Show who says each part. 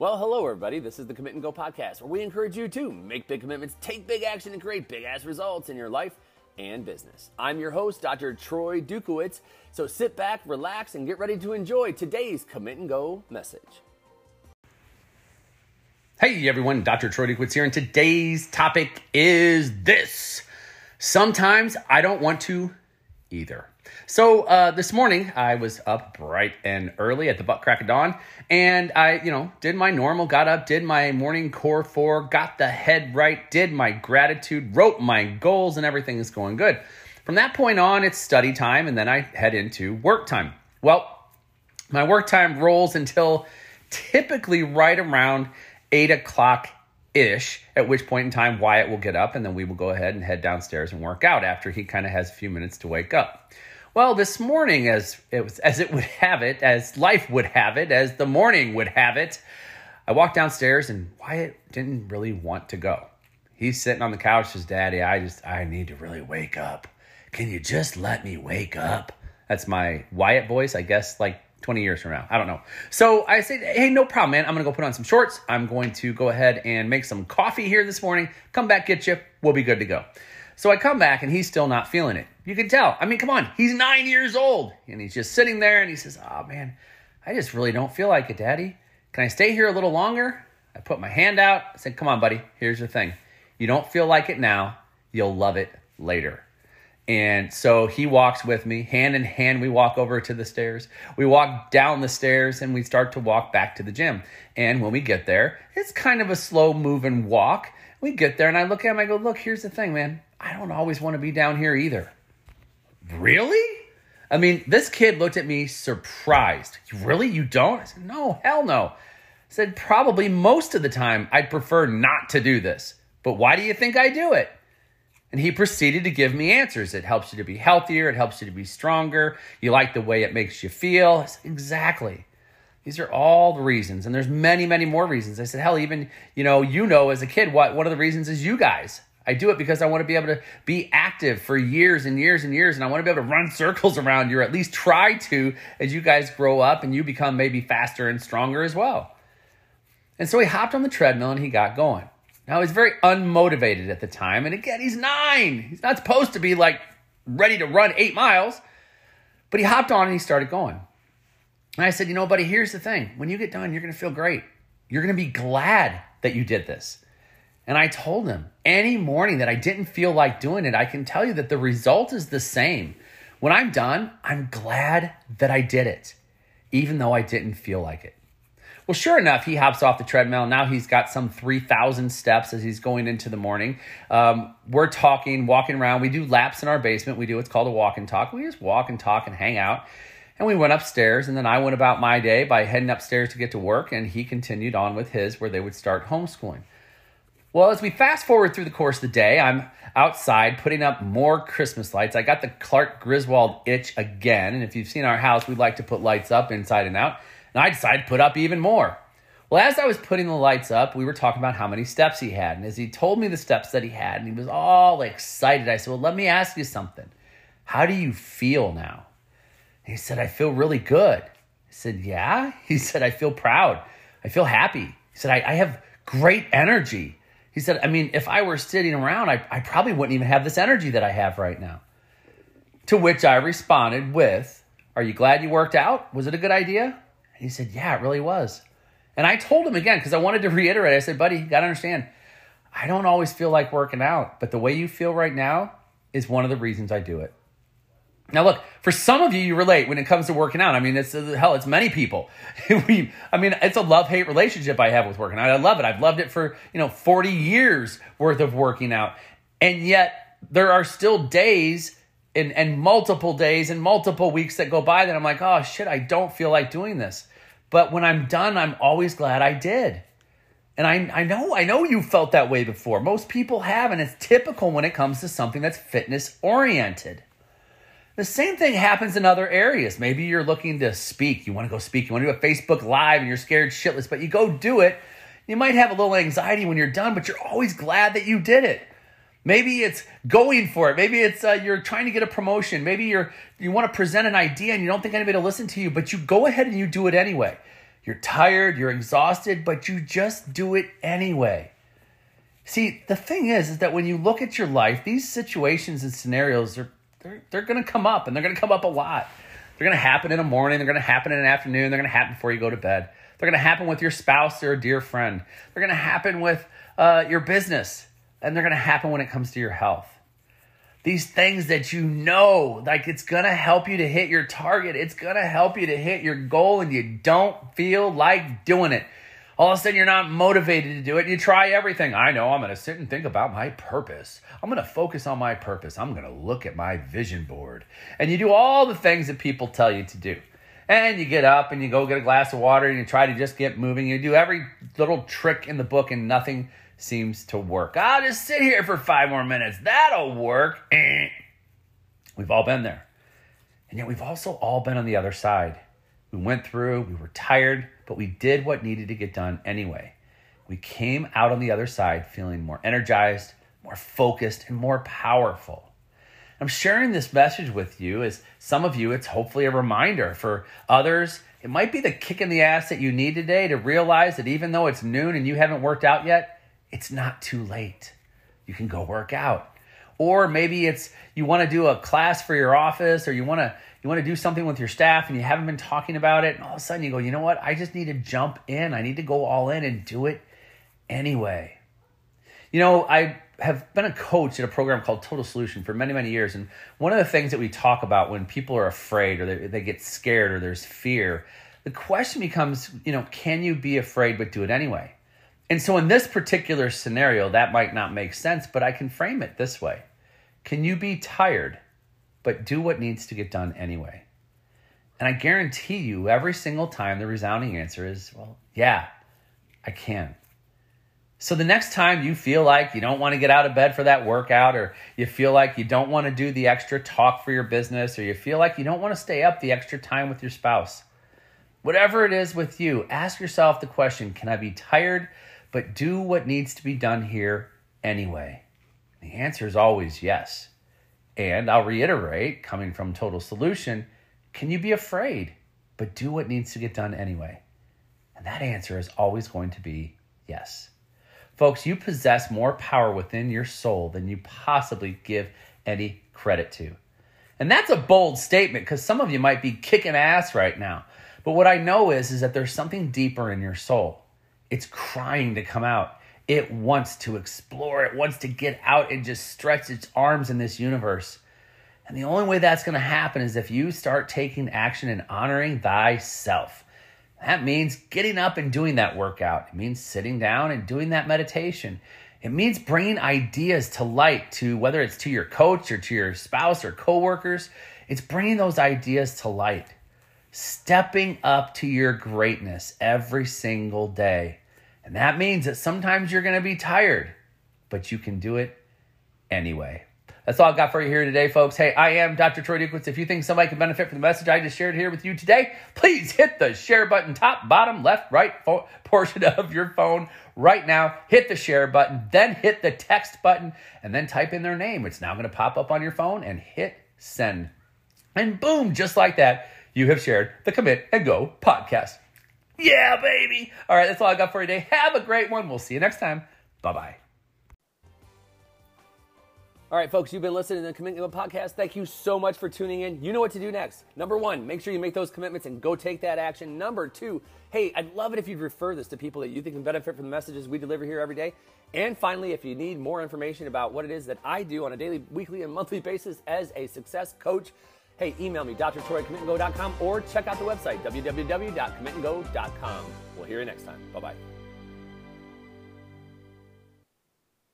Speaker 1: Well, hello, everybody. This is the Commit and Go podcast, where we encourage you to make big commitments, take big action, and create big ass results in your life and business. I'm your host, Dr. Troy Dukowitz. So sit back, relax, and get ready to enjoy today's Commit and Go message. Hey, everyone. Dr. Troy Dukowitz here, and today's topic is this. Sometimes I don't want to either. So uh, this morning I was up bright and early at the butt crack of dawn, and I, you know, did my normal, got up, did my morning core four, got the head right, did my gratitude, wrote my goals, and everything is going good. From that point on, it's study time, and then I head into work time. Well, my work time rolls until typically right around eight o'clock ish, at which point in time Wyatt will get up and then we will go ahead and head downstairs and work out after he kind of has a few minutes to wake up. Well, this morning, as it was, as it would have it, as life would have it, as the morning would have it, I walked downstairs and Wyatt didn't really want to go. He's sitting on the couch, says, "Daddy, I just I need to really wake up. Can you just let me wake up?" That's my Wyatt voice, I guess, like 20 years from now. I don't know. So I said, hey, no problem, man. I'm going to go put on some shorts. I'm going to go ahead and make some coffee here this morning. Come back, get you. We'll be good to go. So I come back and he's still not feeling it. You can tell. I mean, come on. He's nine years old and he's just sitting there and he says, Oh, man, I just really don't feel like it, Daddy. Can I stay here a little longer? I put my hand out. I said, Come on, buddy. Here's the thing. You don't feel like it now. You'll love it later. And so he walks with me, hand in hand. We walk over to the stairs. We walk down the stairs and we start to walk back to the gym. And when we get there, it's kind of a slow moving walk. We get there and I look at him. I go, Look, here's the thing, man. I don't always want to be down here either. Really? I mean, this kid looked at me surprised. Really? You don't? I said, No, hell no. I said, Probably most of the time I'd prefer not to do this. But why do you think I do it? And he proceeded to give me answers. It helps you to be healthier. It helps you to be stronger. You like the way it makes you feel. Said, exactly. These are all the reasons. And there's many, many more reasons. I said, hell, even, you know, you know, as a kid, what one of the reasons is you guys. I do it because I want to be able to be active for years and years and years, and I want to be able to run circles around you, or at least try to, as you guys grow up and you become maybe faster and stronger as well. And so he hopped on the treadmill and he got going. Now he's very unmotivated at the time, and again, he's nine. He's not supposed to be like ready to run eight miles, but he hopped on and he started going. And I said, You know, buddy, here's the thing. When you get done, you're going to feel great. You're going to be glad that you did this. And I told him any morning that I didn't feel like doing it, I can tell you that the result is the same. When I'm done, I'm glad that I did it, even though I didn't feel like it. Well, sure enough, he hops off the treadmill. Now he's got some 3,000 steps as he's going into the morning. Um, we're talking, walking around. We do laps in our basement. We do what's called a walk and talk. We just walk and talk and hang out. And we went upstairs, and then I went about my day by heading upstairs to get to work, and he continued on with his where they would start homeschooling. Well, as we fast forward through the course of the day, I'm outside putting up more Christmas lights. I got the Clark Griswold itch again. And if you've seen our house, we like to put lights up inside and out. And I decided to put up even more. Well, as I was putting the lights up, we were talking about how many steps he had. And as he told me the steps that he had, and he was all excited, I said, Well, let me ask you something. How do you feel now? He said, I feel really good. I said, Yeah? He said, I feel proud. I feel happy. He said, I, I have great energy. He said, I mean, if I were sitting around, I, I probably wouldn't even have this energy that I have right now. To which I responded with, Are you glad you worked out? Was it a good idea? And he said, Yeah, it really was. And I told him again, because I wanted to reiterate, I said, Buddy, you got to understand, I don't always feel like working out, but the way you feel right now is one of the reasons I do it. Now, look, for some of you, you relate when it comes to working out. I mean, it's hell, it's many people. we, I mean, it's a love hate relationship I have with working out. I love it. I've loved it for, you know, 40 years worth of working out. And yet, there are still days and, and multiple days and multiple weeks that go by that I'm like, oh shit, I don't feel like doing this. But when I'm done, I'm always glad I did. And I, I know, I know you felt that way before. Most people have, and it's typical when it comes to something that's fitness oriented. The same thing happens in other areas. Maybe you're looking to speak. You want to go speak. You want to do a Facebook Live and you're scared shitless, but you go do it. You might have a little anxiety when you're done, but you're always glad that you did it. Maybe it's going for it. Maybe it's uh, you're trying to get a promotion. Maybe you're you want to present an idea and you don't think anybody will listen to you, but you go ahead and you do it anyway. You're tired, you're exhausted, but you just do it anyway. See, the thing is, is that when you look at your life, these situations and scenarios are they're, they're going to come up and they're going to come up a lot. They're going to happen in the morning, they're going to happen in the afternoon, they're going to happen before you go to bed. They're going to happen with your spouse or a dear friend. They're going to happen with uh, your business, and they're going to happen when it comes to your health. These things that you know, like it's going to help you to hit your target, it's going to help you to hit your goal, and you don't feel like doing it all of a sudden you're not motivated to do it. You try everything. I know I'm going to sit and think about my purpose. I'm going to focus on my purpose. I'm going to look at my vision board. And you do all the things that people tell you to do. And you get up and you go get a glass of water and you try to just get moving. You do every little trick in the book and nothing seems to work. I'll just sit here for five more minutes. That'll work. We've all been there. And yet we've also all been on the other side. We went through, we were tired, but we did what needed to get done anyway. We came out on the other side feeling more energized, more focused, and more powerful. I'm sharing this message with you as some of you, it's hopefully a reminder. For others, it might be the kick in the ass that you need today to realize that even though it's noon and you haven't worked out yet, it's not too late. You can go work out. Or maybe it's you want to do a class for your office or you want to you want to do something with your staff and you haven't been talking about it, and all of a sudden you go, you know what? I just need to jump in. I need to go all in and do it anyway. You know, I have been a coach at a program called Total Solution for many, many years. And one of the things that we talk about when people are afraid or they, they get scared or there's fear, the question becomes, you know, can you be afraid but do it anyway? And so in this particular scenario, that might not make sense, but I can frame it this way Can you be tired but do what needs to get done anyway. And I guarantee you, every single time the resounding answer is, well, yeah, I can. So the next time you feel like you don't want to get out of bed for that workout, or you feel like you don't want to do the extra talk for your business, or you feel like you don't want to stay up the extra time with your spouse, whatever it is with you, ask yourself the question Can I be tired, but do what needs to be done here anyway? The answer is always yes. And I'll reiterate, coming from Total Solution, can you be afraid, but do what needs to get done anyway? And that answer is always going to be yes. Folks, you possess more power within your soul than you possibly give any credit to. And that's a bold statement because some of you might be kicking ass right now. But what I know is, is that there's something deeper in your soul. It's crying to come out. It wants to explore, it wants to get out and just stretch its arms in this universe. And the only way that's going to happen is if you start taking action and honoring thyself. That means getting up and doing that workout. It means sitting down and doing that meditation. It means bringing ideas to light to whether it's to your coach or to your spouse or coworkers. It's bringing those ideas to light. Stepping up to your greatness every single day. And that means that sometimes you're going to be tired, but you can do it anyway. That's all I've got for you here today, folks. Hey, I am Dr. Troy Dukowitz. If you think somebody can benefit from the message I just shared here with you today, please hit the share button, top, bottom, left, right fo- portion of your phone right now. Hit the share button, then hit the text button, and then type in their name. It's now going to pop up on your phone and hit send. And boom, just like that, you have shared the Commit and Go podcast. Yeah, baby. All right, that's all I got for today. Have a great one. We'll see you next time. Bye bye. All right, folks, you've been listening to the Commit and Go podcast. Thank you so much for tuning in. You know what to do next. Number one, make sure you make those commitments and go take that action. Number two, hey, I'd love it if you'd refer this to people that you think can benefit from the messages we deliver here every day. And finally, if you need more information about what it is that I do on a daily, weekly, and monthly basis as a success coach, hey, email me, drtroy@commitandgo.com, or check out the website, www.commitandgo.com. We'll hear you next time. Bye bye.